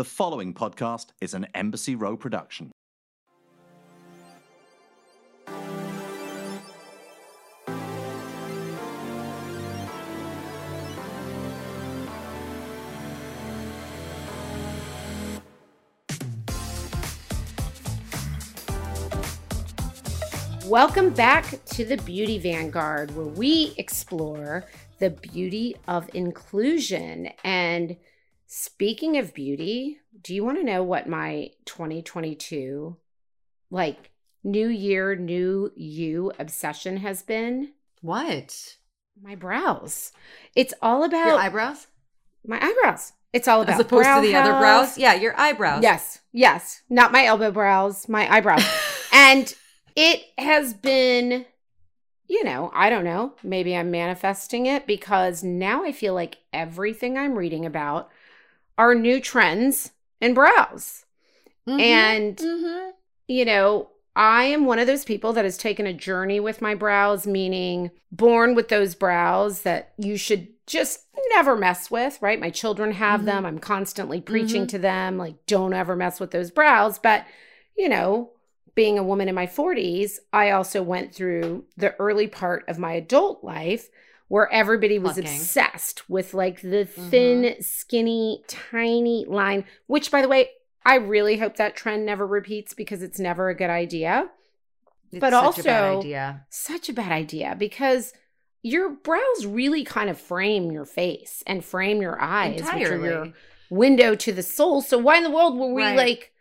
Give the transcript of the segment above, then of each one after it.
The following podcast is an Embassy Row production. Welcome back to the Beauty Vanguard, where we explore the beauty of inclusion. And speaking of beauty, do you want to know what my 2022, like new year, new you obsession has been? What? My brows. It's all about Your eyebrows? my eyebrows. It's all about As opposed brow to the other brows? Yeah, your eyebrows. Yes, yes. Not my elbow brows, my eyebrows. and it has been, you know, I don't know. Maybe I'm manifesting it because now I feel like everything I'm reading about are new trends in brows. Mhm. And, Mhm. you know, I am one of those people that has taken a journey with my brows, meaning born with those brows that you should just never mess with, right? My children have Mhm. them. I'm constantly preaching Mhm. to them, like, don't ever mess with those brows. But, you know, being a woman in my 40s, I also went through the early part of my adult life where everybody was Plucking. obsessed with like the mm-hmm. thin, skinny, tiny line, which, by the way, I really hope that trend never repeats because it's never a good idea. It's But such a bad also- idea. Such a bad idea because your brows really kind of frame your face and frame your eyes, which are your window to the soul. So why in the world were we Right. like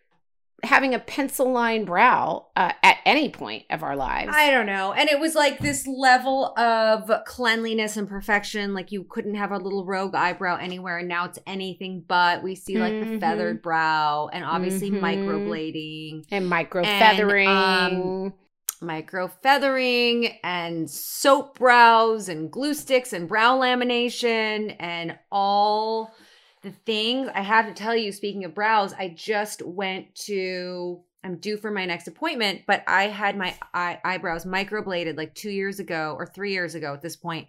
having a pencil line brow uh, at any point of our lives? I don't know. And it was like this level of cleanliness and perfection. Like you couldn't have a little rogue eyebrow anywhere. And now it's anything but. We see like the Mhm. feathered brow and obviously Mhm. microblading, and micro And, feathering. um, micro feathering, and soap brows and glue sticks and brow lamination and all the things. I have to tell you, speaking of brows, I just went to. I'm due for my next appointment, but I had my eye, eyebrows microbladed like two years ago or three years ago at this point,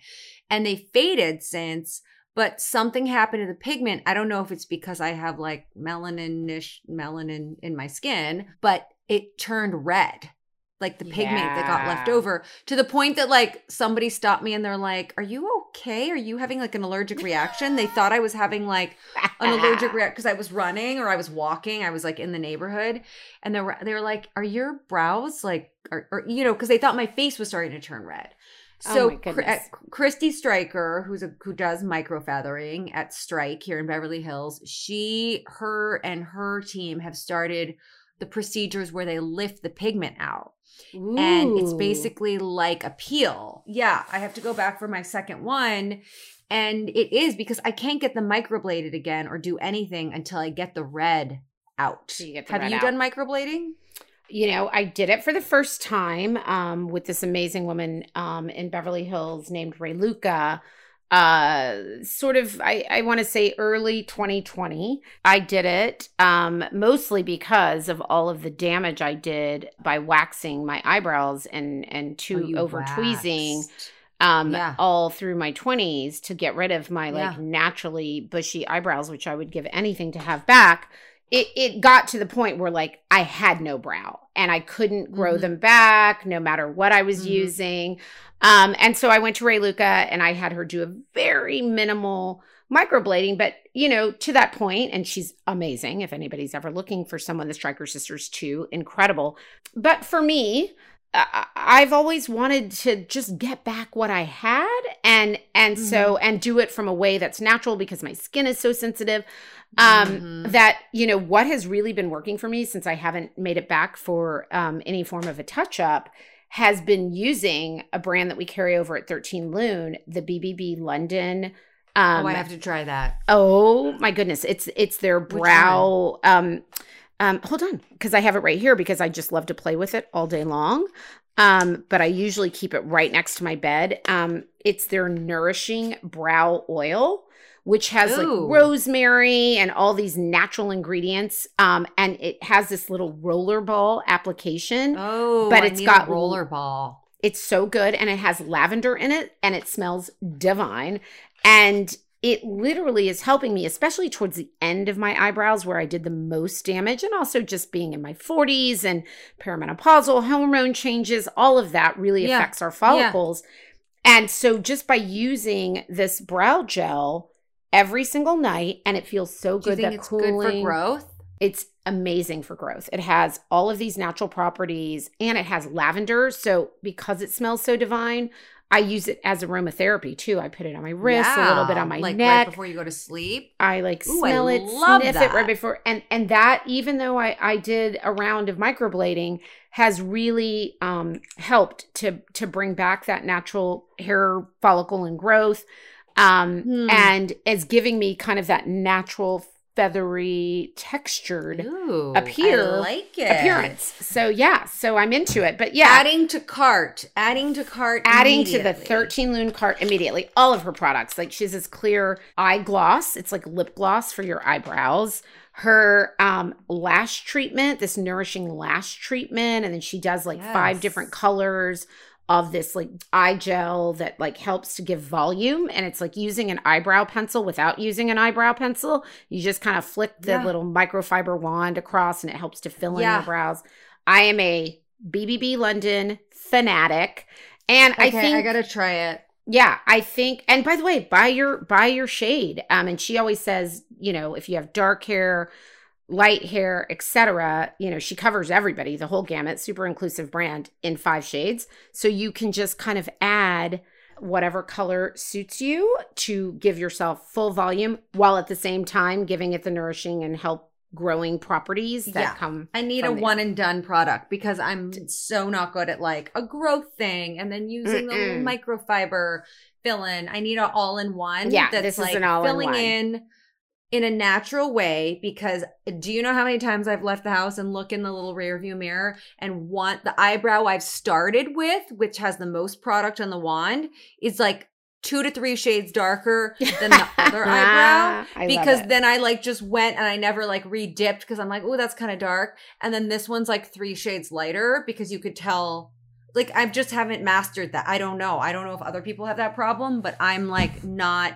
and they faded since. But something happened to the pigment. I don't know if it's because I have like melanin-ish melanin in my skin, but it turned red. Like the pigment that got left over to the point that like somebody stopped me and they're like, Are you okay? Are you having like an allergic reaction? they thought I was having like an allergic reaction because I was running or I was walking. I was like in the neighborhood, and they were they were like, "Are your brows like, or, or you know?" Because they thought my face was starting to turn red. Oh So my at Christy Stryker, who's a who does micro feathering at Strike here in Beverly Hills, she, her, and her team have started the procedures where they lift the pigment out and it's basically like a peel. Yeah, I have to go back for my second one. And it is because I can't get the microbladed again or do anything until I get the red out. So you the have red you out. done microblading? you know, I did it for the first time um, with this amazing woman um, in Beverly Hills named Ray Luca. Uh, sort of, I, I want to say early 2020. I did it um, mostly because of all of the damage I did by waxing my eyebrows and and too over tweezing um Yeah. all through my 20s to get rid of my like Yeah. naturally bushy eyebrows which i would give anything to have back it it got to the point where like i had no brow and i couldn't grow Mhm. them back no matter what i was Mhm. using um and so i went to ray luca and i had her do a very minimal microblading but you know to that point and she's amazing if anybody's ever looking for someone the striker sisters too incredible but for me I- I've always wanted to just get back what I had and and so and do it from a way that's natural because my skin is so sensitive um Mhm. that you know what has really been working for me since I haven't made it back for um any form of a touch up has been using a brand that we carry over at 13 Lune the BBB London um oh, I have to try that. Oh my goodness, it's it's their brow. Um, um, hold on, because I have it right here because I just love to play with it all day long. Um, but I usually keep it right next to my bed. Um, it's their nourishing brow oil, which has Ooh. like rosemary and all these natural ingredients. Um, and it has this little roller ball application. Oh, But it's got a roller ball. It's so good and it has lavender in it and it smells divine. And it literally is helping me, especially towards the end of my eyebrows where I did the most damage, and also just being in my 40s and perimenopausal hormone changes, all of that really Yeah. affects our follicles. And so just by using this brow gel every single night, and it feels so good. Do you think that it's cooling, good for growth? it's amazing for growth. It has all of these natural properties and it has lavender. So because it smells so divine, I use it as aromatherapy too. I put it on my wrist, a little bit on my like neck. right before you go to sleep. I like Ooh, I smell it, love sniff it that. right before, and and that even though I I did a round of microblading has really um helped to to bring back that natural hair follicle and growth, um Hmm. and is giving me kind of that natural feathery textured Ooh, appear- like appearance. So yeah, so I'm into it, but yeah, Adding to cart. Adding to cart. adding to the 13 Lune cart immediately. All of her products. Like she has this clear eye gloss. It's like lip gloss for your eyebrows. Her um lash treatment, this nourishing lash treatment, and then she does like five different colors of this like eye gel that like helps to give volume and it's like using an eyebrow pencil without using an eyebrow pencil you just kind of flick the Yeah. little microfiber wand across and it helps to fill in Yeah. your brows i am a bbb london fanatic and Okay, i think I gotta try it. yeah, I think and by the way, buy your buy your shade. Um and she always says, you know, if you have dark hair, light hair, etc., you know, she covers everybody, the whole gamut, super inclusive brand in five shades. So you can just kind of add whatever color suits you to give yourself full volume while at the same time giving it the nourishing and help growing properties that Yeah. come I need a the- one and done product because I'm so not good at like a growth thing and then using the little Mm-mm. microfiber fill in. I need an all in one. Yeah, that's this is like an all-in-one. filling in in a natural way because do you know how many times I've left the house and look in the little rear view mirror and want the eyebrow I've started with, which has the most product on the wand, is like two to three shades darker than the other ah, eyebrow I because then I like just went and I never like re-dipped because I'm like, oh, that's kind of dark. And then this one's like three shades lighter because you could tell. Like I just haven't mastered that. I don't know. I don't know if other people have that problem, but I'm like not.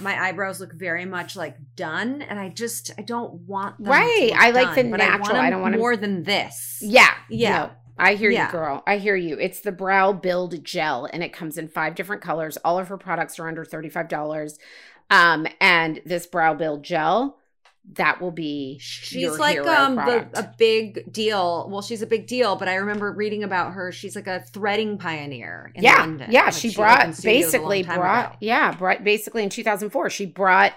My eyebrows look very much like done, and I just I don't want them Right. I like the done, but natural. I, I don't want more than this. Yeah. Yeah. no, I hear Yeah. you, girl. I hear you. It's the Brow Build Gel, and it comes in five different colors. All of her products are under $35. Um, and this Brow Build Gel, that will be She's like um the, a big deal. Well, she's a big deal, but I remember reading about her. She's like a threading pioneer in yeah, London. yeah. Like, she opened brought basically brought ago. yeah, brought basically in 2004. She brought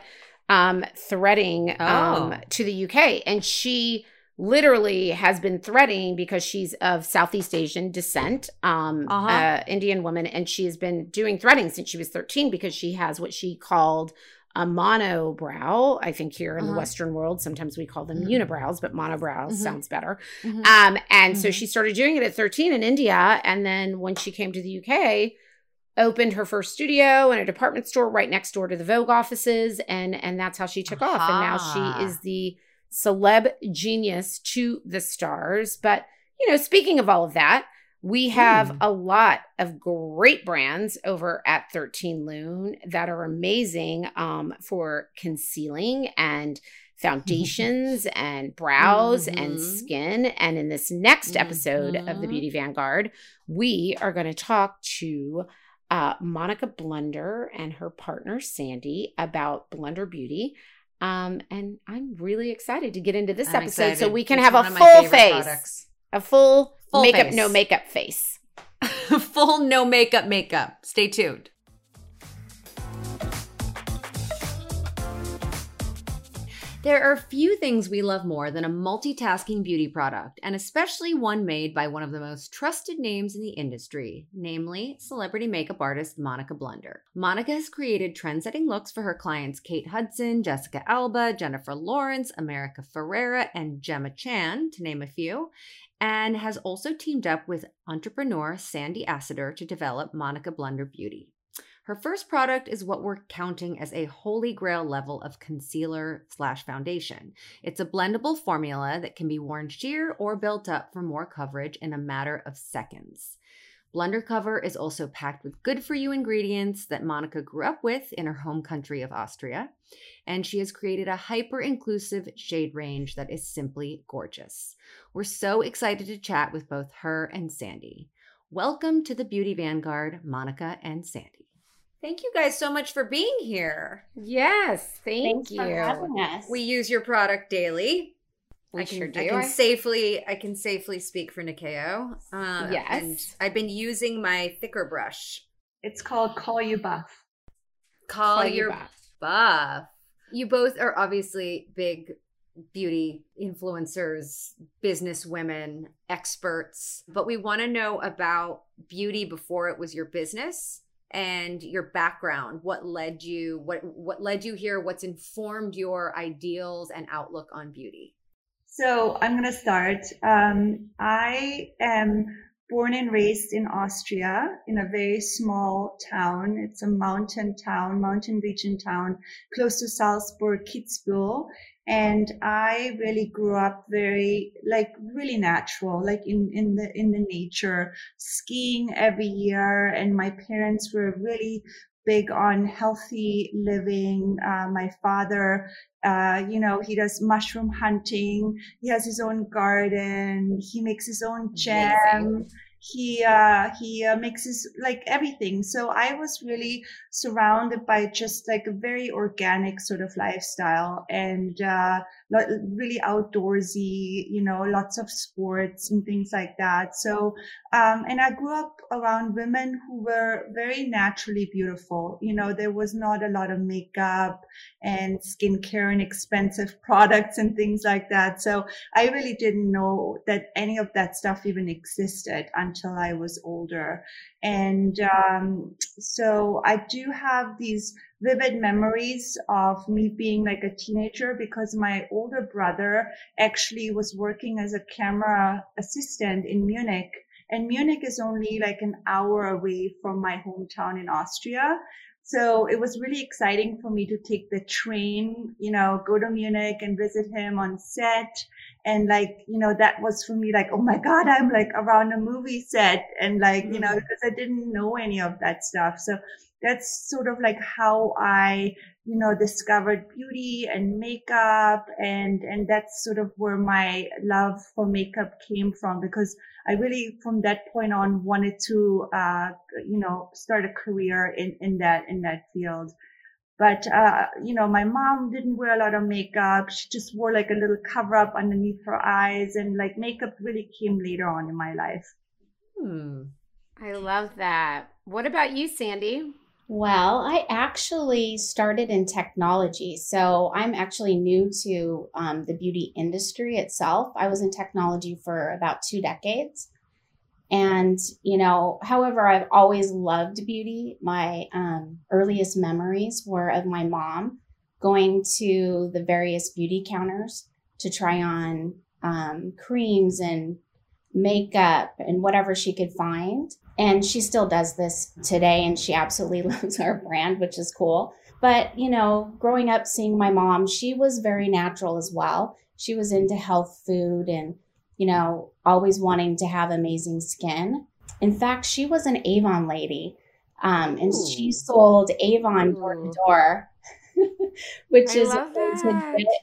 um threading um Oh. to the UK, and she literally has been threading because she's of Southeast Asian descent, um, Uh-huh. uh, Indian woman, and she has been doing threading since she was 13 because she has what she called a monobrow. I think here in the Uh-huh. Western world, sometimes we call them Mhm. unibrows, but monobrows Mhm. sounds better. Mhm. Um, and so Mhm. she started doing it at 13 in India. And then when she came to the UK, opened her first studio and a department store right next door to the Vogue offices. And and that's how she took off. And now she is the celeb genius to the stars. But you know, speaking of all of that, we have Hmm. a lot of great brands over at 13 Lune that are amazing um, for concealing and foundations and brows and Mhm. skin. And in this next episode of the Mhm. Beauty Vanguard, we are going to talk to uh, Monika Blunder and her partner Sandy about Blunder Beauty. Um, and I'm really excited to get into this I'm episode so we can It's have a full face, products. A full, Full makeup, face. no makeup face. Full no makeup makeup. Stay tuned. There are few things we love more than a multitasking beauty product, and especially one made by one of the most trusted names in the industry, namely celebrity makeup artist Monika Blunder. Monika has created trend-setting looks for her clients Kate Hudson, Jessica Alba, Jennifer Lawrence, America Ferrera, and Gemma Chan, to name a few, and has also teamed up with entrepreneur Sandy Assiter to develop Monika Blunder Beauty. Her first product is what we're counting as a holy grail level of concealer slash foundation. It's a blendable formula that can be worn sheer or built up for more coverage in a matter of seconds. Blundercover is also packed with good for you ingredients that Monika grew up with in her home country of Austria. And she has created a hyper inclusive shade range that is simply gorgeous. We're so excited to chat with both her and Sandy. Welcome to the Beauty Vanguard, Monika and Sandy. Thank you guys so much for being here. Yes, thank Thanks you. for having us. We use your product daily. We I can, sure do. I can safely, I can safely speak for Nyakio. Um, Yes. and I've been using my thicker brush. It's called Call You Buff. Call, Call you your back. buff. You both are obviously big beauty influencers, business women, experts, but we want to know about beauty before it was your business and your background. What led you what what led you here? What's informed your ideals and outlook on beauty? So I'm going to start. Um, I am born and raised in Austria in a very small town. It's a mountain town, mountain region town close to Salzburg, Kitzbühel. And I really grew up very, like really natural, like in, in the, in the nature, skiing every year. And my parents were really big on healthy living. Uh, my father, uh, you know, he does mushroom hunting. He has his own garden. He makes his own jam. Amazing. He uh, he uh, mixes like everything. So I was really surrounded by just like a very organic sort of lifestyle and uh, really outdoorsy. You know, lots of sports and things like that. So um, and I grew up around women who were very naturally beautiful. You know, there was not a lot of makeup and skincare and expensive products and things like that. So I really didn't know that any of that stuff even existed until I was older. And um, so I do have these vivid memories of me being like a teenager because my older brother actually was working as a camera assistant in Munich. And Munich is only like an hour away from my hometown in Austria. So it was really exciting for me to take the train, you know, go to Munich and visit him on set. And like, you know, that was for me like, oh my God, I'm like around a movie set. And like, you know, mm-hmm. because I didn't know any of that stuff. So that's sort of like how I, you know, discovered beauty and makeup. And, and that's sort of where my love for makeup came from because I really, from that point on, wanted to, uh, you know, start a career in, in that, in that field. But, uh, you know, my mom didn't wear a lot of makeup. She just wore like a little cover up underneath her eyes and like makeup really came later on in my life. Hmm. I love that. What about you, Sandy? Well, I actually started in technology. So I'm actually new to um, the beauty industry itself. I was in technology for about two decades. And, you know, however, I've always loved beauty. My um, earliest memories were of my mom going to the various beauty counters to try on um, creams and makeup and whatever she could find. And she still does this today, and she absolutely loves our brand, which is cool. But, you know, growing up seeing my mom, she was very natural as well. She was into health food and, you know, always wanting to have amazing skin. In fact, she was an Avon lady, um, and Ooh. she sold Avon door to door, which I is.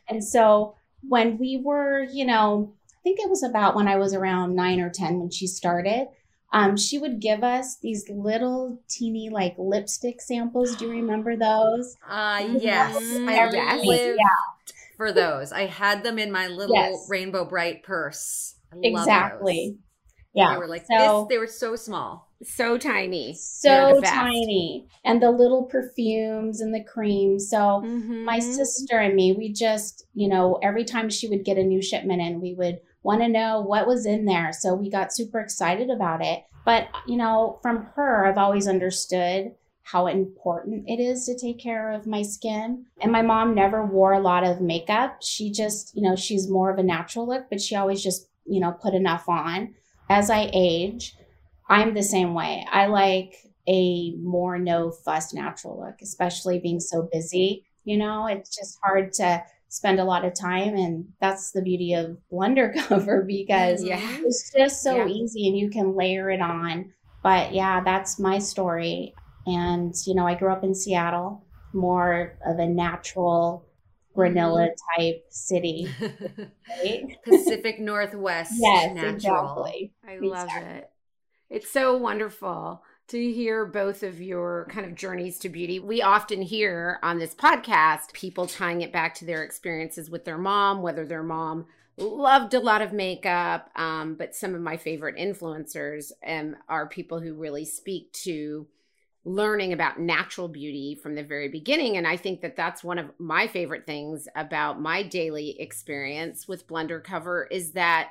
And so when we were, you know, I think it was about when I was around nine or 10 when she started. Um, she would give us these little teeny like lipstick samples. Do you remember those? Uh, Mhm. yes. I Yes. lived Yeah. for those. I had them in my little Yes. Rainbow Brite purse. I Exactly. those. Yeah. They were like so, this. They were so small. So tiny. So tiny. And the little perfumes and the creams. So my Mhm. sister and me, we just, you know, every time she would get a new shipment in, we would want to know what was in there. So we got super excited about it. But, you know, from her, I've always understood how important it is to take care of my skin. And my mom never wore a lot of makeup. She just, you know, she's more of a natural look, but she always just, you know, put enough on. As I age, I'm the same way. I like a more no fuss natural look, especially being so busy. You know, it's just hard to spend a lot of time. And that's the beauty of Blunder cover because Yeah. it's just so Yeah. easy and you can layer it on But yeah, that's my story. And, you know, I grew up in Seattle, more of a natural granola mm-hmm. type city. Right? Pacific Northwest yes, natural. exactly. I love it. It's so wonderful to hear both of your kind of journeys to beauty. We often hear on this podcast people tying it back to their experiences with their mom, whether their mom loved a lot of makeup. Um, but some of my favorite influencers um, are people who really speak to learning about natural beauty from the very beginning. And I think that that's one of my favorite things about my daily experience with Blunder Cover is that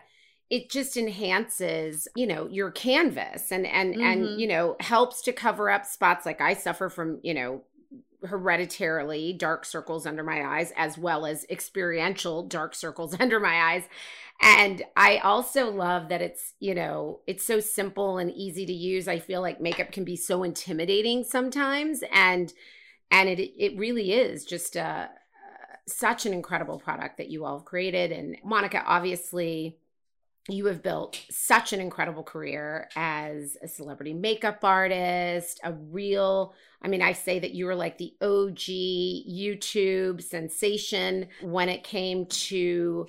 it just enhances you know your canvas and and mm-hmm. and you know helps to cover up spots like i suffer from you know hereditarily dark circles under my eyes as well as experiential dark circles under my eyes. And i also love that it's you know it's so simple and easy to use. I feel like makeup can be so intimidating sometimes and and it it really is just a such an incredible product that you all have created. And Monika obviously you have built such an incredible career as a celebrity makeup artist, a real, I mean, I say that you were like the OG YouTube sensation when it came to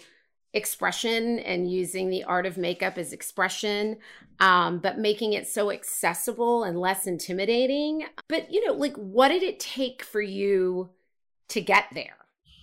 expression and using the art of makeup as expression, um, but making it so accessible and less intimidating. But, you know, like, what did it take for you to get there?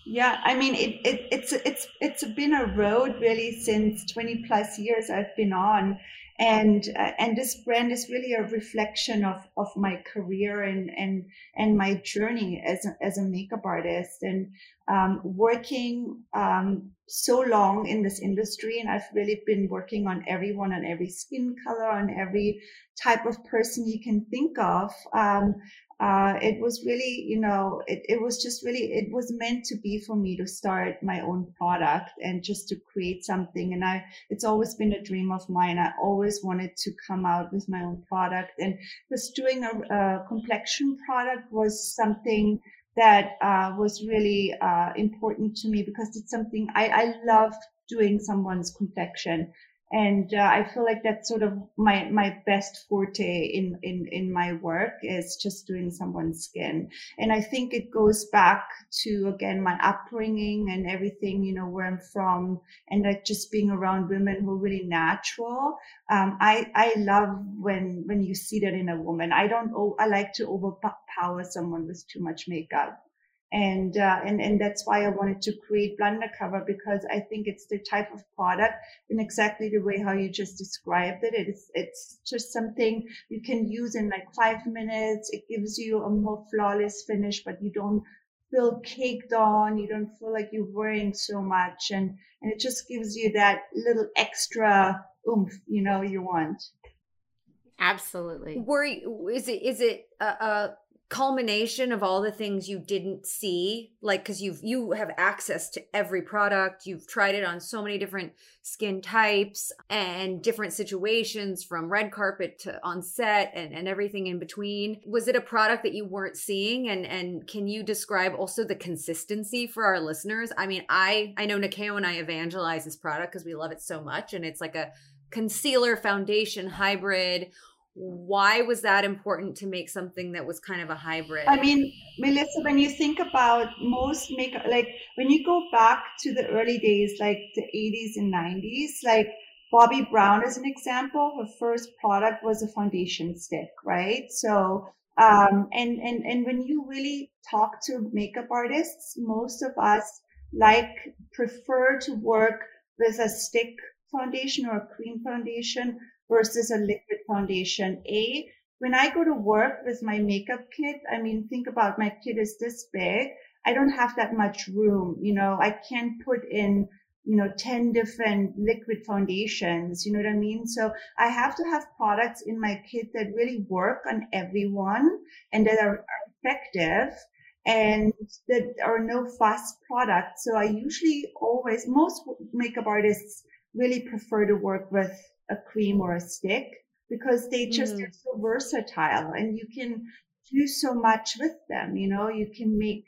Yeah, I mean, it, it, it's it's it's been a road really since 20 plus years I've been on, and uh, and this brand is really a reflection of of my career and and and my journey as a, as a makeup artist and um, working um, so long in this industry, and I've really been working on everyone, on every skin color, on every type of person you can think of. Um, uh, it was really, you know, it, it was just really, it was meant to be for me to start my own product and just to create something. And I, it's always been a dream of mine. I always wanted to come out with my own product and just doing a, a complexion product was something that uh, was really uh, important to me because it's something I, I love doing someone's complexion and uh, I feel like that's sort of my my best forte in in in my work is just doing someone's skin, and I think it goes back to again my upbringing and everything, you know, where I'm from, and like just being around women who are really natural. Um, I I love when when you see that in a woman. I don't. I like to overpower someone with too much makeup and uh, and and that's why I wanted to create Blunder Cover because I think it's the type of product in exactly the way how you just described it. It's it's just something you can use in like five minutes. It gives you a more flawless finish, but you don't feel caked on. You don't feel like you're wearing so much, and and it just gives you that little extra oomph, you know, you want. Absolutely. Worry is it is it a, a culmination of all the things you didn't see like because you've you have access to every product. You've tried it on so many different skin types and different situations from red carpet to on set and, and everything in between. Was it a product that you weren't seeing? And and can you describe also the consistency for our listeners? I mean i i know Nyakio and i evangelize this product because we love it so much and it's like a concealer foundation hybrid why was that important to make something that was kind of a hybrid? I mean, Melissa, when you think about most makeup, like when you go back to the early days, like the 80s and 90s, like Bobbi Brown as an example, her first product was a foundation stick, right? So, um, and, and, and when you really talk to makeup artists, most of us like prefer to work with a stick foundation or a cream foundation versus a liquid foundation. A, when I go to work with my makeup kit, I mean, think about my kit is this big. I don't have that much room. You know, I can't put in, you know, 10 different liquid foundations. You know what I mean? So I have to have products in my kit that really work on everyone and that are, effective and that are no fast products. So I usually always, most makeup artists really prefer to work with a cream or a stick because they just mm. are so versatile and you can do so much with them. You know, you can make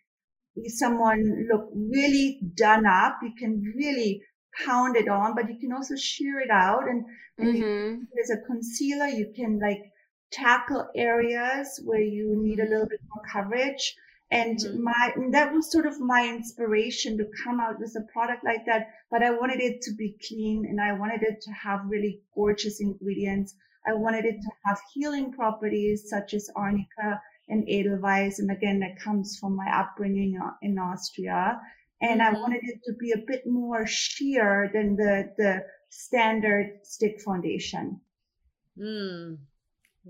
someone look really done up. You can really pound it on, but you can also sheer it out. And, and mm-hmm. you, as a concealer, you can like tackle areas where you need a little bit more coverage. And Mhm. my and that was sort of my inspiration to come out with a product like that. But I wanted it to be clean and I wanted it to have really gorgeous ingredients. I wanted it to have healing properties such as arnica and edelweiss. And again, that comes from my upbringing in Austria. And I Mhm. wanted it to be a bit more sheer than the, the standard stick foundation. Mm.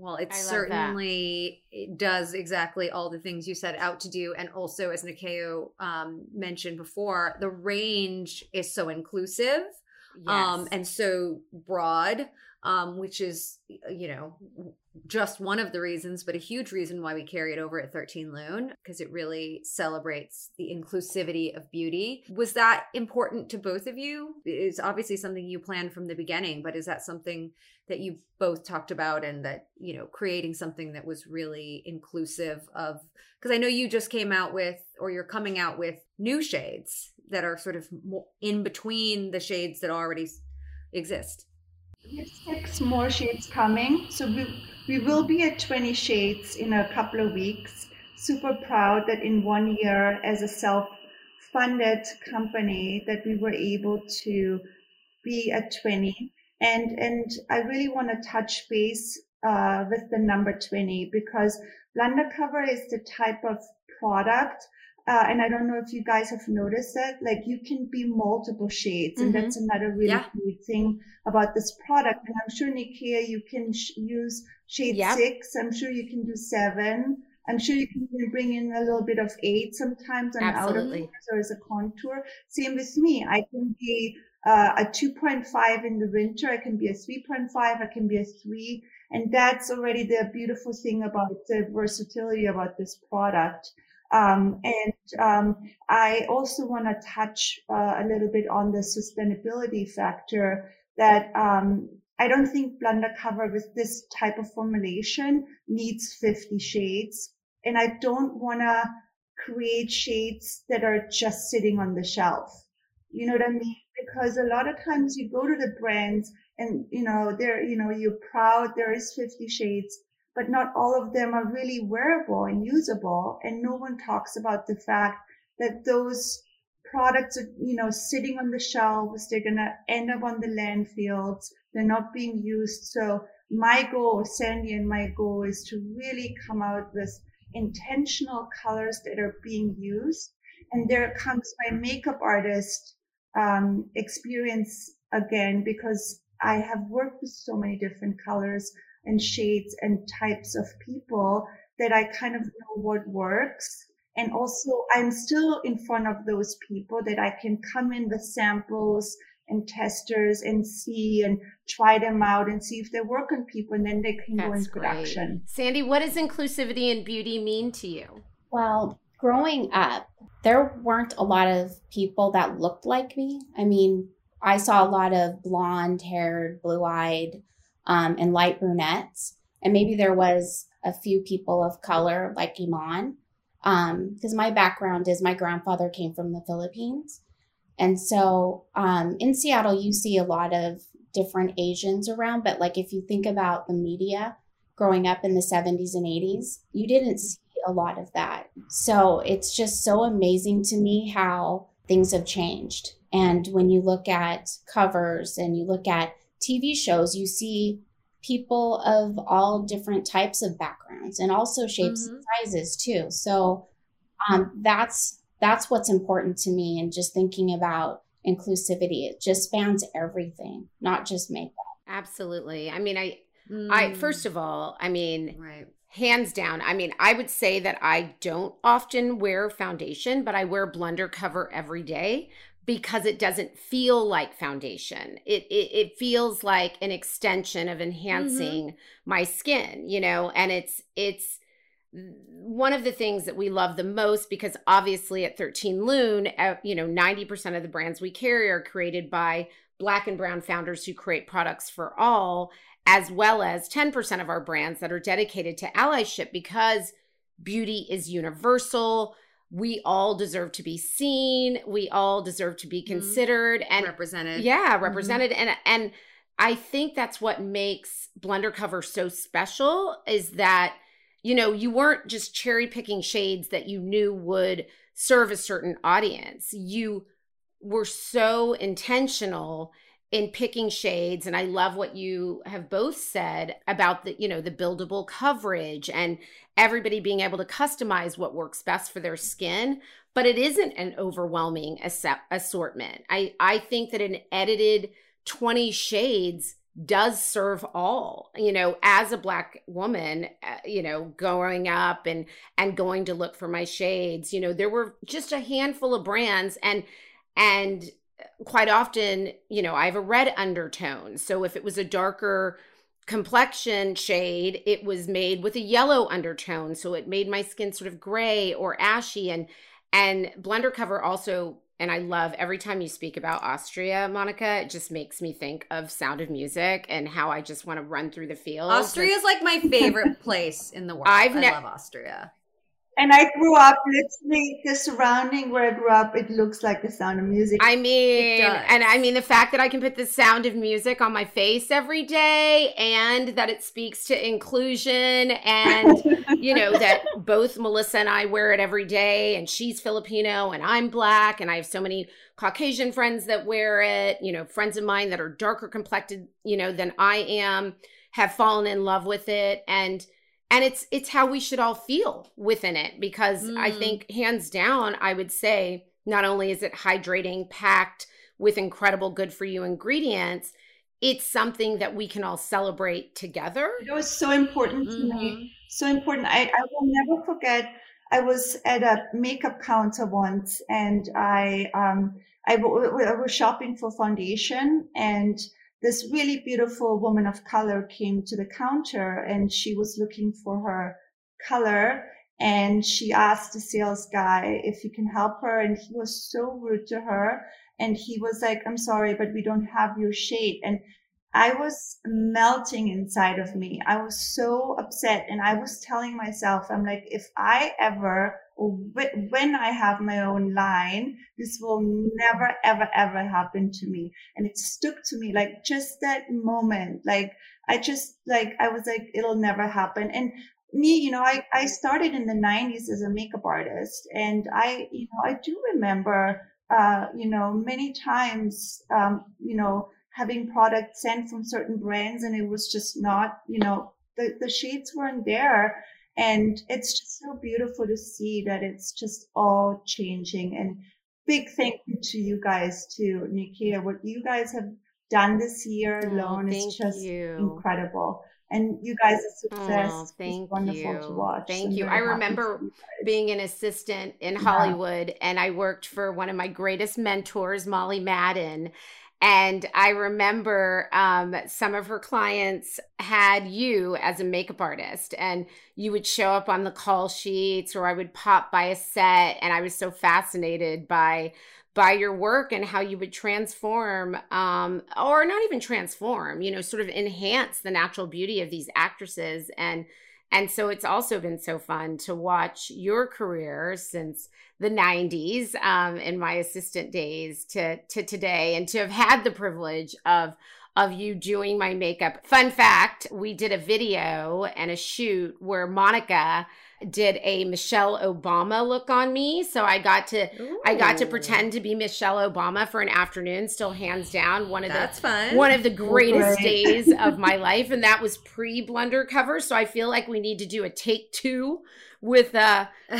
Well, it love that. certainly does exactly all the things you set out to do. And also, as Nyakio um, mentioned before, the range is so inclusive um, and so broad, um, which is, you know, just one of the reasons, but a huge reason why we carry it over at 13 Lune, because it really celebrates the inclusivity of beauty. Was that important to both of you? It's obviously something you planned from the beginning, but is that something that you both talked about and that, you know, creating something that was really inclusive of, because I know you just came out with, or you're coming out with new shades that are sort of in between the shades that already exist. We have six more shades coming. So we, we will be at 20 shades in a couple of weeks. Super proud that in one year as a self-funded company that we were able to be at 20. And, and I really want to touch base uh, with the number 20 because Cover is the type of product uh, and I don't know if you guys have noticed that, like you can be multiple shades, and Mhm. that's another really Yeah. great thing about this product. And I'm sure Nyakio, you can sh- use shade Yep. six. I'm sure you can do seven. I'm sure you can bring in a little bit of eight sometimes on outer Absolutely. corners or as a contour. Same with me. I can be uh, a 2.5 in the winter. I can be a 3.5. I can be a three. And that's already the beautiful thing about the versatility about this product. Um, and um, I also want to touch uh, a little bit on the sustainability factor that um, I don't think Blunder Cover with this type of formulation needs 50 shades. And I don't want to create shades that are just sitting on the shelf. You know what I mean? Because a lot of times you go to the brands and, you know, they're, you know, you're proud there is 50 shades but not all of them are really wearable and usable. And no one talks about the fact that those products are, you know, sitting on the shelves. They're going to end up on the landfills. They're not being used. So my goal, Sandy and my goal is to really come out with intentional colors that are being used. And there comes my makeup artist um, experience again, because I have worked with so many different colors and shades and types of people that I kind of know what works. And also I'm still in front of those people that I can come in with samples and testers and see and try them out and see if they work on people and then they can go in That's great. production. Sandy, what does inclusivity and beauty mean to you? Well, growing up, there weren't a lot of people that looked like me. I mean, I saw a lot of blonde haired, blue eyed, um, and light brunettes. And maybe there was a few people of color like Iman. Because my background is my grandfather came from the Philippines. And so um, in Seattle, you see a lot of different Asians around. But like if you think about the media growing up in the 70s and 80s, you didn't see a lot of that. So it's just so amazing to me how things have changed. And when you look at covers and you look at TV shows, you see people of all different types of backgrounds and also shapes and sizes too. So um, that's that's what's important to me and just thinking about inclusivity. It just spans everything, not just makeup. Absolutely. I mean, I, I Mm. first of all, I mean, right. hands down. I mean, I would say that I don't often wear foundation, but I wear Blunder Cover every day because it doesn't feel like foundation. It it, it feels like an extension of enhancing my skin, you know, and it's it's one of the things that we love the most because obviously at 13 Lune, you know, 90% of the brands we carry are created by black and brown founders who create products for all as well as 10% of our brands that are dedicated to allyship because beauty is universal. We all deserve to be seen. We all deserve to be Mhm. considered and represented. yeah, represented and and I think that's what makes Blunder Cover so special is that, you know, you weren't just cherry picking shades that you knew would serve a certain audience. You were so intentional in picking shades and i love what you have both said about the you know the buildable coverage and everybody being able to customize what works best for their skin but it isn't an overwhelming assortment i i think that an edited 20 shades does serve all you know as a black woman uh, you know growing up and and going to look for my shades you know there were just a handful of brands and and quite often you know i have a red undertone. So if it was a darker complexion shade it was made with a yellow undertone. So it made my skin sort of gray or ashy. And and Blunder Cover also and I love every time you speak about Austria, Monika, it just makes me think of Sound of Music and how I just want to run through the fields. Austria is like my favorite place in the world. I've ne- I love Austria. And I grew up literally the surrounding where I grew up, it looks like the sound of music. I mean, and I mean the fact that I can put the sound of music on my face every day and that it speaks to inclusion and, you know, that both Melissa and I wear it every day and she's Filipino and I'm black and I have so many Caucasian friends that wear it, you know, friends of mine that are darker complected, you know, than I am have fallen in love with it. And, and it's it's how we should all feel within it because mm. i think hands down i would say not only is it hydrating packed with incredible good for you ingredients it's something that we can all celebrate together it was so important mm-hmm. to me mm-hmm. so important I, I will never forget i was at a makeup counter once and i um I, w- I was shopping for foundation and this really beautiful woman of color came to the counter and she was looking for her color. And she asked the sales guy if he can help her and he was so rude to her. And he was like i'm sorry but we don't have your shade. And i was melting inside of me i was so upset and i was telling myself i'm like if i ever when I have my own line, this will never, ever, ever happen to me. And it stuck to me like just that moment. Like I just like, I was like, it'll never happen. And me, you know, I, I started in the nineties as a makeup artist and I, you know, I do remember, uh, you know, many times, um, you know, having products sent from certain brands and it was just not, you know, the, the shades weren't there and it's just so beautiful to see that it's just all changing. And big thank you to you guys too, Nyakio. What you guys have done this year oh, alone oh, is just you. incredible. And you guys' oh, success oh, thank is wonderful you. to watch. Thank you. I remember being an assistant in Hollywood, yeah. and I worked for one of my greatest mentors, Molly Madden and I remember um, some of her clients had you as a makeup artist, and you would show up on the call sheets, or I would pop by a set, and I was so fascinated by by your work and how you would transform, um, or not even transform, you know, sort of enhance the natural beauty of these actresses. And and so it's also been so fun to watch your career since the 90s um, in my assistant days to, to today and to have had the privilege of of you doing my makeup. Fun fact, we did a video and a shoot where Monika did a Michelle Obama look on me. So I got to Ooh. I got to pretend to be Michelle Obama for an afternoon, still hands down one of That's the fun. one of the greatest days of my life. And that was pre Blunder Cover. So I feel like we need to do a take two with uh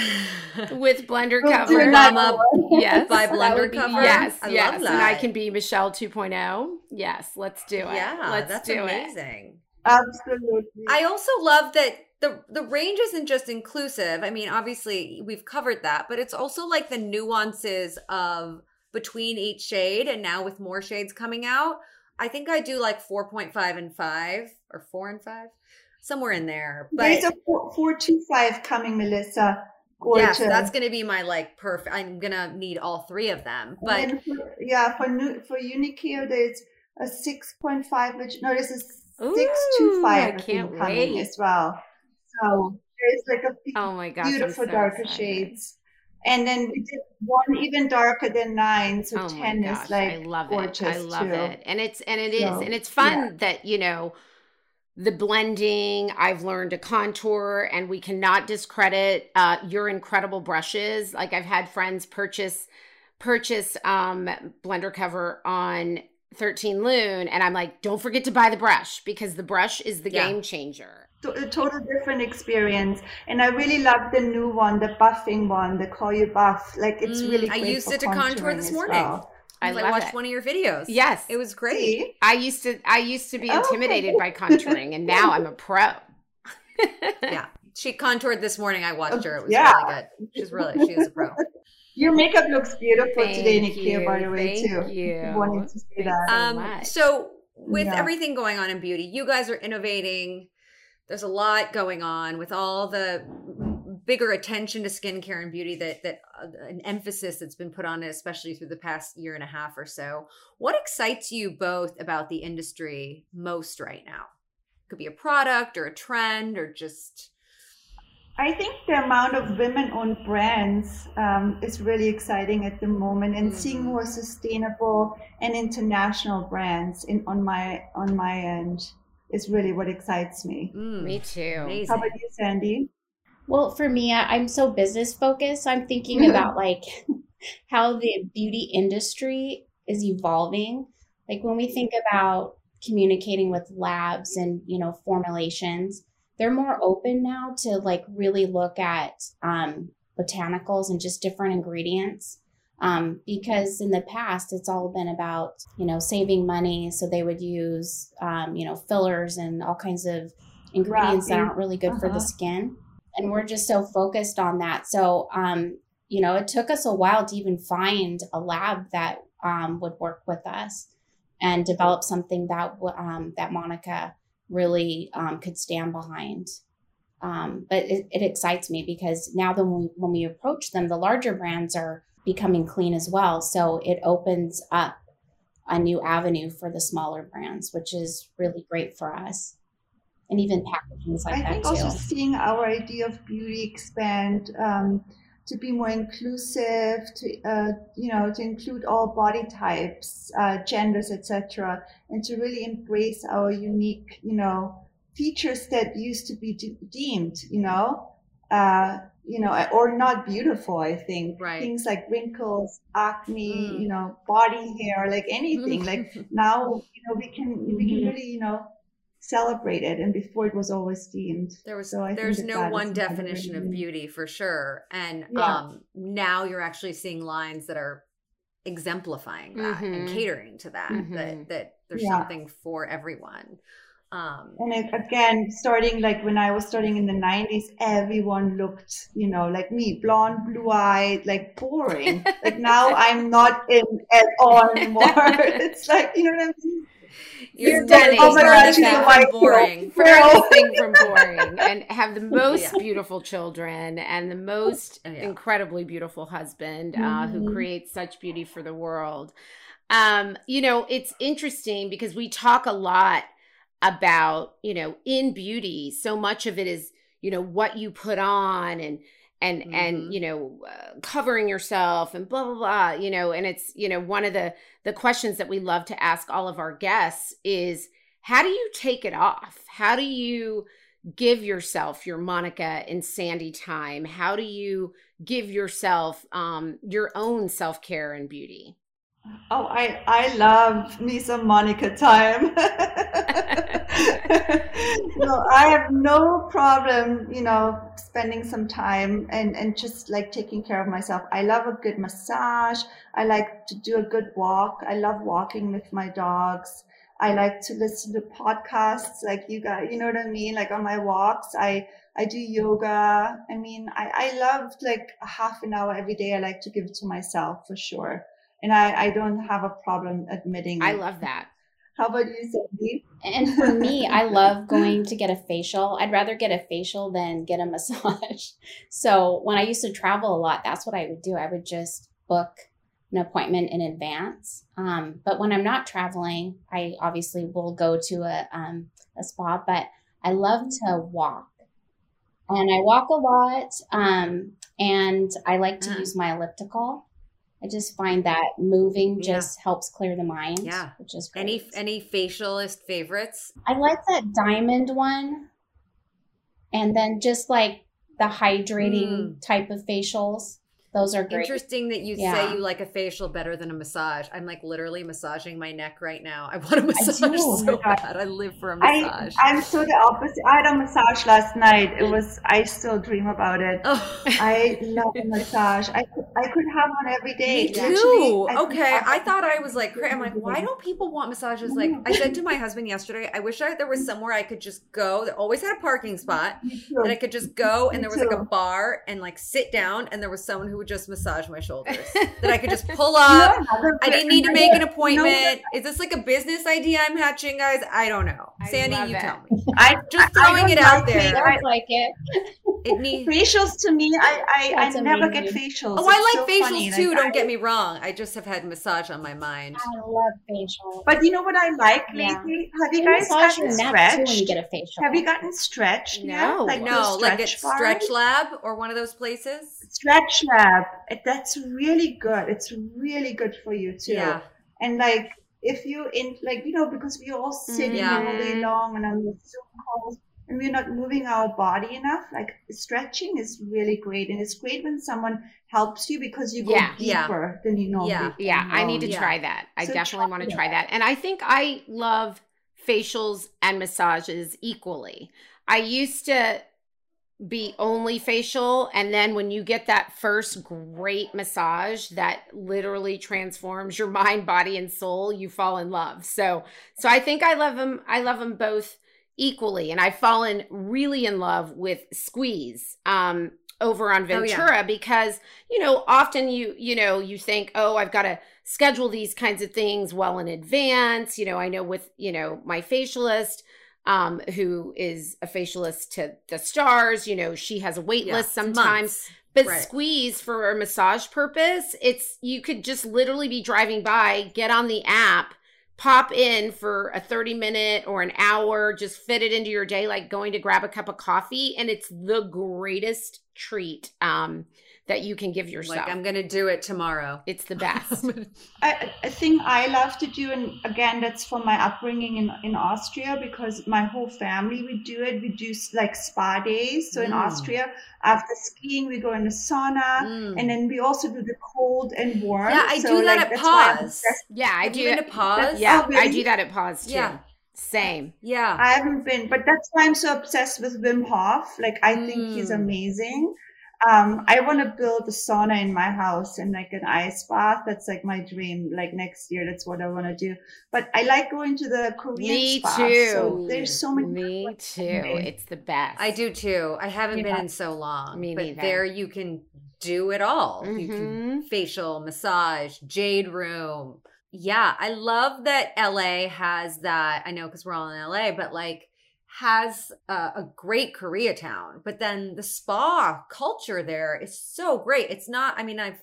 with Blunder Cover. Obama yes. by Blunder Cover. Yes, I yes. And I can be Michelle 2.0. Yes, let's do it. Yeah, let's that's do amazing. It. Absolutely. I also love that the the range isn't just inclusive. I mean, obviously we've covered that, but it's also like the nuances of between each shade and now with more shades coming out. I think I do like 4.5 and 5 or 4 and 5 somewhere in there. But there's a 425 coming, Melissa. Gorgeous. Yes, that's going to be my like perfect. I'm going to need all three of them. But for, yeah, for new for Unicare, there's a 6.5 which no, this is 625 I can't coming wait. as well. So there's like a oh my gosh, beautiful so darker excited. shades. And then we did one even darker than nine. So oh 10 gosh, is like I love it. I love too. it. And it's and it is So, and it's fun yeah. that, you know, the blending, I've learned to contour and we cannot discredit uh your incredible brushes. Like I've had friends purchase purchase um Blunder Cover on 13 Lune and I'm like, don't forget to buy the brush because the brush is the Yeah. game changer. to- a total different experience. And I really love the new one, the buffing one, the Call You Buff. Like it's Mm, really I great used for it to contour this morning. well. I I love watched it. one of your videos. Yes. It was great. See? I used to I used to be Oh. intimidated by contouring and now I'm a pro. Yeah. She contoured this morning. I watched her. It was Yeah. really good. She's really, she was a pro. Your makeup looks beautiful today, Thank Nyakio, by the way, you, too. thank you. Wanting to say Thanks that. so Um, so with Yeah. everything going on in beauty, you guys are innovating. There's a lot going on with all the bigger attention to skincare and beauty that that uh, an emphasis that's been put on it, especially through the past year and a half or so. What excites you both about the industry most right now? Could be a product or a trend or just I think the amount of women-owned brands um, is really exciting at the moment, and seeing Mhm. more sustainable and international brands in on my on my end is really what excites me. mm, Me too. amazing. How about you, Sandy? Well, for me, I- I'm so business focused. I'm thinking about like how the beauty industry is evolving. Like when we think about communicating with labs and, you know, formulations, they're more open now to like really look at um, botanicals and just different ingredients. Um, because in the past, it's all been about, you know, saving money. So they would use, um, you know, fillers and all kinds of ingredients that aren't really good for Uh-huh. the skin and we're just so focused on that so um you know it took us a while to even find a lab that um, would work with us and develop something that um, that monika really um, could stand behind. Um, but it, it excites me because now that when we, approach them the larger brands are becoming clean as well. So it opens up a new avenue for the smaller brands which is really great for us. And even packaging like I that think too. also seeing our idea of beauty expand um, to be more inclusive, to uh, you know, to include all body types, uh, genders, etc., and to really embrace our unique, you know, features that used to be de- deemed, you know, uh, you know, or not beautiful. I think Right. things like wrinkles, acne, Mm. you know, body hair, like anything. like now, you know, we can we can Mhm. really, you know celebrate it and before it was always deemed There was So I there's that no that is one definition of beauty for sure. And Yeah. um now you're actually seeing lines that are exemplifying that and Mhm. catering to that Mhm. that that there's Yeah. something for everyone. Um and it, again starting like when i was starting in the 90s everyone looked you know like me blonde blue-eyed like boring like now i'm not in at all anymore it's like you know what i mean you're You're stunning. Oh my God, she's from like, boring. furthest thing from boring and have the most Yeah. beautiful children and the most Oh, yeah. incredibly beautiful husband uh, who Mhm. creates such beauty for the world um you know it's interesting because we talk a lot about you know in beauty so much of it is you know what you put on and and Mhm. and you know uh, covering yourself and blah blah blah you know and it's you know one of the the questions that we love to ask all of our guests is how do you take it off? How do you give yourself your monika and sandy time? How do you give yourself um your own self-care and beauty oh i i love me some monika time. No i have no problem you know spending some time and and just like taking care of myself. I love a good massage. I like to do a good walk. I love walking with my dogs. I like to listen to podcasts like you guys you know what i mean? Like on my walks i i do yoga. I mean i i love like a half an hour every day i like to give to myself for sure and i i don't have a problem admitting i it. love that how about you sandy And for me, I love going to get a facial. I'd rather get a facial than get a massage. So when I used to travel a lot, that's what I would do. I would just book an appointment in advance. Um, but when I'm not traveling, I obviously will go to a um, a spa. But I love to walk. and I walk a lot. Um, and I like to Uh. use my elliptical. I just find that moving Yeah. just helps clear the mind. Yeah. which is great. Any any facialist favorites? I like that diamond one, and then just like the hydrating hmm. type of facials. Those are great. Interesting that you Yeah. say you like a facial better than a massage. I'm like literally massaging my neck right now. I want a massage do. so Oh my God. bad. I live for a I, massage. I'm so the opposite. I had a massage last night. It was, I still dream about it. oh. I love a massage. I could, I could have one every day. Me Actually, too. I okay, I thought I was like, I'm like, why don't people want massages? Like, I said to my husband yesterday, I wish I, there was somewhere I could just go. That always had a parking spot that I could just go, and there was like a bar and like sit down, and there was someone who would just massage my shoulders. that I could just pull up. another I didn't need to make an You know appointment. Is this like a business idea I'm hatching, guys? I don't know. I Sandy, you it. tell me. I Just I- I throwing it out like there. I like it. It needs. facials to me, I I, That's I never get amazing. facials. Oh, I like so facials funny. too. Like, don't get me wrong. I just have had massage on my mind. I love facial. But you know what I like Yeah. lately? Have you You guys massage your gotten neck too when stretched? you get a facial. Have you gotten stretched? yet? No. like No, those like at stretch Stretch? Lab or one of those places. Stretch Lab. That's really good. It's really good for you too. Yeah. And like if you in like you know because we're all sitting mm-hmm. Yeah. all day long and on the Zoom calls and we're not moving our body enough. Like stretching is really great, and it's great when someone helps you because you go Yeah. Yeah. deeper than you normally. Yeah. go Yeah, I need to. Yeah. try that. I So definitely try want to it. try that. And I think I love facials and massages equally. I used to be only facial and then when you get that first great massage that literally transforms your mind, body and soul, you fall in love. So so I think I love them I love them both equally and I've fallen really in love with Squeeze um over on Oh, yeah. Ventura because you know often you you know you think oh I've got to schedule these kinds of things well in advance you know I know with you know my facialist um who is a facialist to the stars you know she has a wait Yeah, list sometimes months. but Right. squeeze for a massage purpose, it's you could just literally be driving by, get on the app, pop in for a 30 minute or an hour, just fit it into your day like going to grab a cup of coffee and it's the greatest treat um that you can give yourself. Like I'm gonna do it tomorrow. it's the best. I, a thing I love to do, and again, that's from my upbringing in, in Austria because my whole family we do it. We do like spa days. So in Mm. Austria, after skiing, we go in the sauna, Mm. and then we also do the cold and warm. Yeah, I So, do that like, at that's why I'm pause. yeah, I Have do you been it. to pause? Yeah, Oh, I do that at pause too. Yeah. Same. Yeah. I haven't been, but that's why I'm so obsessed with Wim Hof. Like, I think he's Mm. amazing. Um, I want to build a sauna in my house and like an ice bath. That's like my dream. Like next year, that's what I want to do. But I like going to the Korean Me spa. too. So there's so many. Me too. It's the best. I do too. I haven't been in so long. Me but neither. there you can do it all. You can Mhm. facial, massage, jade room. Yeah, I love that LA has that. I know because we're all in LA, but like has a, a great Koreatown. But then the spa culture there is so great. It's not. I mean, I've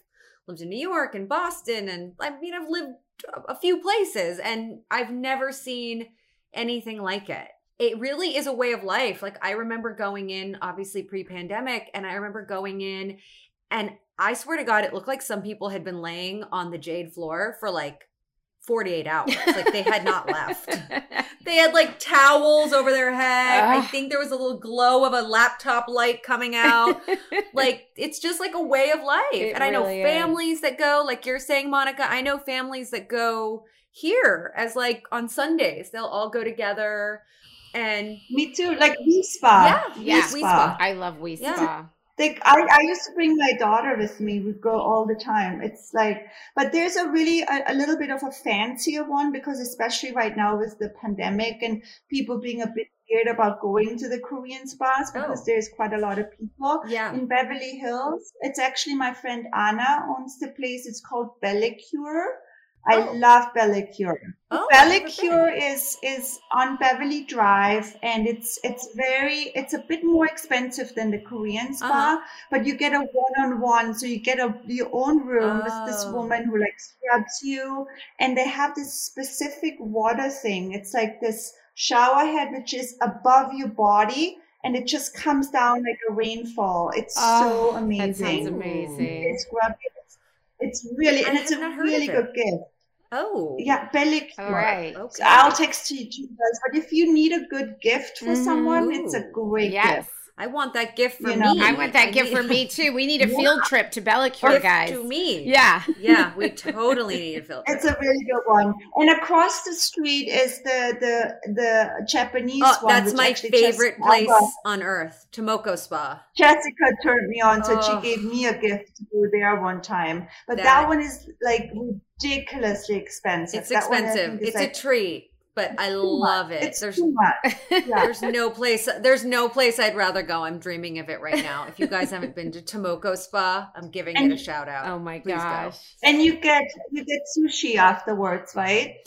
lived in New York and Boston, and I mean, I've lived a- few places, and I've never seen anything like it. It really is a way of life. Like I remember going in, obviously pre-pandemic, and I remember going in, and I swear to God, it looked like some people had been laying on the jade floor for like 48 hours. Like they had not left. They had like towels over their head. I think there was a little glow of a laptop light coming out. like it's just like a way of life. It and I know really is. families that go, like you're saying, Monika, I know families that go here as like on Sundays. They'll all go together and Me too. Like we spa. Yeah, yeah. We We spa. spa. I love We Yeah. Like I, I used to bring my daughter with me. We'd go all the time. It's like, but there's a really a, a little bit of a fancier one because especially right now with the pandemic and people being a bit scared about going to the Korean spas because Oh. there's quite a lot of people yeah. in Beverly Hills. It's actually my friend Anna owns the place. It's called Bellicure. I Oh. love Bellicure. Oh, Bellicure is is on Beverly Drive, and it's it's very it's a bit more expensive than the Korean spa, Uh-huh. but you get a one on one, so you get a your own room with this Oh. woman who like scrubs you, and they have this specific water thing. It's like this shower head which is above your body. and it just comes down like a rainfall. It's Oh, so amazing. That sounds amazing. It's scrubby. It's, it's really, I and it's a have not heard really good gift. Oh. Yeah, belly All cure. right. Okay. So I'll text you to you guys. But if you need a good gift for Mhm. someone, it's a great Yes. gift. I want that gift for You know, me. I want that gift need- for me too. We need a Yeah. field trip to Bellicure, gift guys. to me. Yeah. Yeah, we totally need a filter. It's a really good one. And across the street is the the the Japanese Oh, one. that's my favorite Jessica- place on earth, Tomoko Spa. Jessica turned me on, so Oh. she gave me a gift to go there one time. But that, That- one is like ridiculously expensive. It's That expensive. think, is It's like a treat, but I love much. it. It's There's too much. Yeah. there's no place there's no place I'd rather go. I'm dreaming of it right now. If you guys haven't been to Tomoko Spa, I'm giving it a shout out. Oh my Please go. gosh. And you get you get sushi afterwards, right?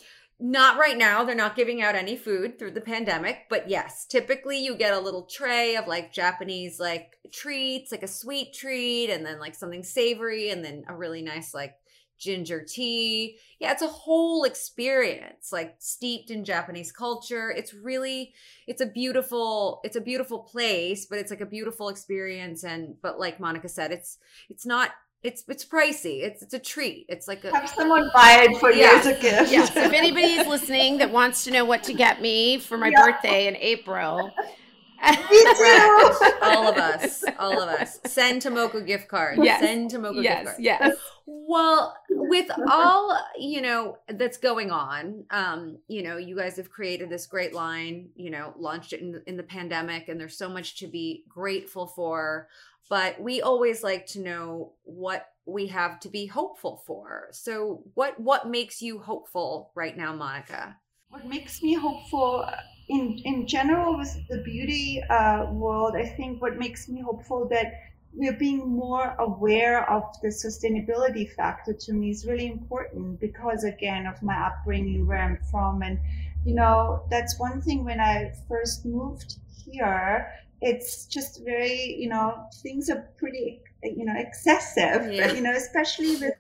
Not right now. They're not giving out any food through the pandemic, but yes, typically you get a little tray of like Japanese like treats, like a sweet treat, and then like something savory, and then a really nice like ginger tea. Yeah, it's a whole experience, like steeped in Japanese culture. It's really it's a beautiful it's a beautiful place, but it's like a beautiful experience and but like Monika said, it's it's not it's it's pricey. It's it's a treat. It's like a Have someone buy it for Yeah. you as a gift. Yes. If anybody is listening that wants to know what to get me for my Yeah. birthday in April, Me too. all of us, all of us. Send Tomoko gift cards. Yes. Send Tomoko gift yes, cards. yes. Well, with all you know that's going on, um, you know, you guys have created this great line. You know, launched it in the, in the pandemic, and there's so much to be grateful for. But we always like to know what we have to be hopeful for. So, what what makes you hopeful right now, Monika? what makes me hopeful in in general with the beauty uh, world i think what makes me hopeful that we're being more aware of the sustainability factor to me is really important because again of my upbringing where i'm from and you know that's one thing when i first moved here it's just very you know things are pretty you know excessive Yeah. you know especially with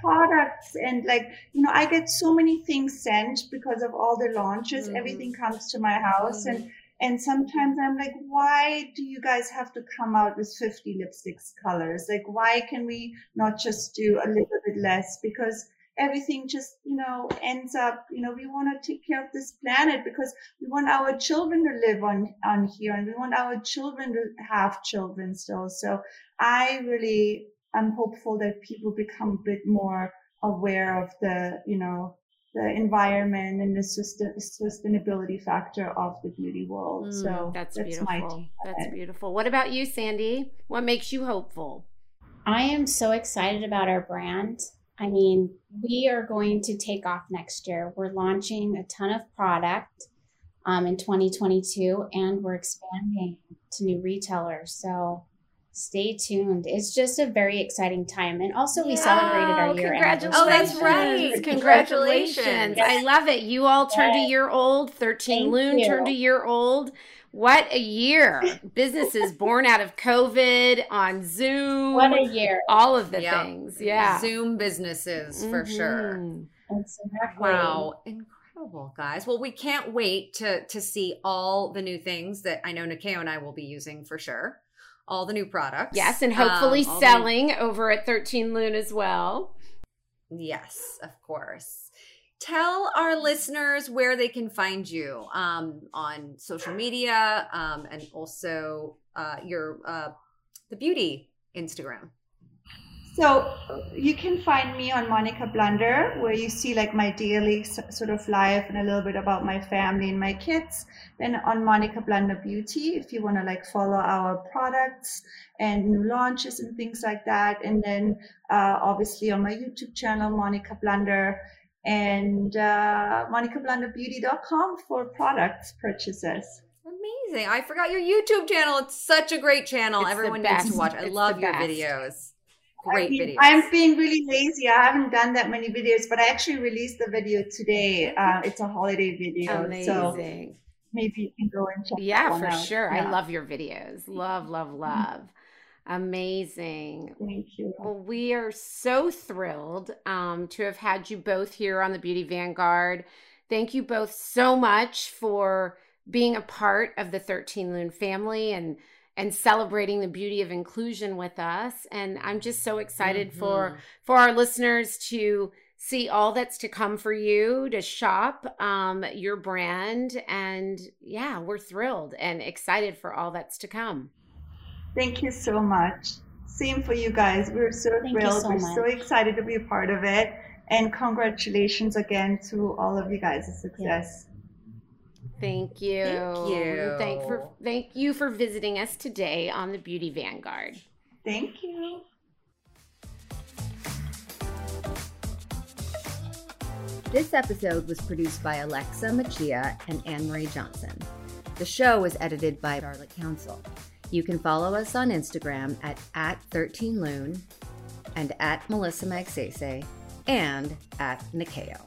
products and like you know i get so many things sent because of all the launches Mhm. everything comes to my house Mhm. and and sometimes i'm like why do you guys have to come out with 50 lipsticks colors like why can we not just do a little bit less because everything just you know ends up you know we want to take care of this planet because we want our children to live on on here and we want our children to have children still so i really i'm hopeful that people become a bit more aware of the you know the environment and the sustain, sustainability factor of the beauty world Mm, so That's, my beautiful. That's it. beautiful. What about you, Sandy? What makes you hopeful? I am so excited about our brand. I mean, we are going to take off next year. We're launching a ton of product um, in 2022 and we're expanding to new retailers. So stay tuned. It's just a very exciting time. And also, we celebrated our Oh, year congratulations. Oh, that's right. Congratulations. I love it. You all turned a year old. 13 Thank Lune you. turned a year old. What a year. Businesses born out of COVID on Zoom. What a year. all of the Yeah. things. Yeah. Zoom businesses for mm-hmm. sure. Exactly. Wow, incredible, guys. Well, we can't wait to to see all the new things that I know Nyakio and I will be using for sure. All the new products. Yes, and hopefully Um, the new- selling over at 13 Lune as well. yes, of course. Tell our listeners where they can find you um, on social media um, and also uh, your uh, the beauty Instagram. So you can find me on Monika Blunder, where you see like my daily sort of life and a little bit about my family and my kids. Then on Monika Blunder Beauty, if you want to like follow our products and new launches and things like that. And then uh, obviously on my YouTube channel, Monika Blunder and uh, monikablunderbeauty.com for products purchases. Amazing. I forgot your YouTube channel. It's such a great channel. It's Everyone needs to watch. I It's love your best. videos. I Great mean, videos. I'm being really lazy. I haven't done that many videos, but I actually released the video today. Uh, it's a holiday video, so maybe you can go and check Yeah, for out. sure. I love your videos. Love, love, love. Amazing. Thank you. Well, we are so thrilled um, to have had you both here on the Beauty Vanguard. Thank you both so much for being a part of the 13 Lune family and and celebrating the beauty of inclusion with us. And I'm just so excited mm-hmm. for for our listeners to see all that's to come for you to shop um, your brand and yeah we're thrilled and excited for all that's to come thank you so much same for you guys we're so thank thrilled so we're much. so excited to be a part of it and congratulations again to all of you guys' success yes. Thank you. Thank you. Thank for thank you for visiting us today on the Beauty Vanguard. Thank you. This episode was produced by Alexa Machia and Anne Marie Johnson. The show was edited by Charlotte Council. You can follow us on Instagram at, at 13lune and at Melissa Magsaysay and at Nyakio.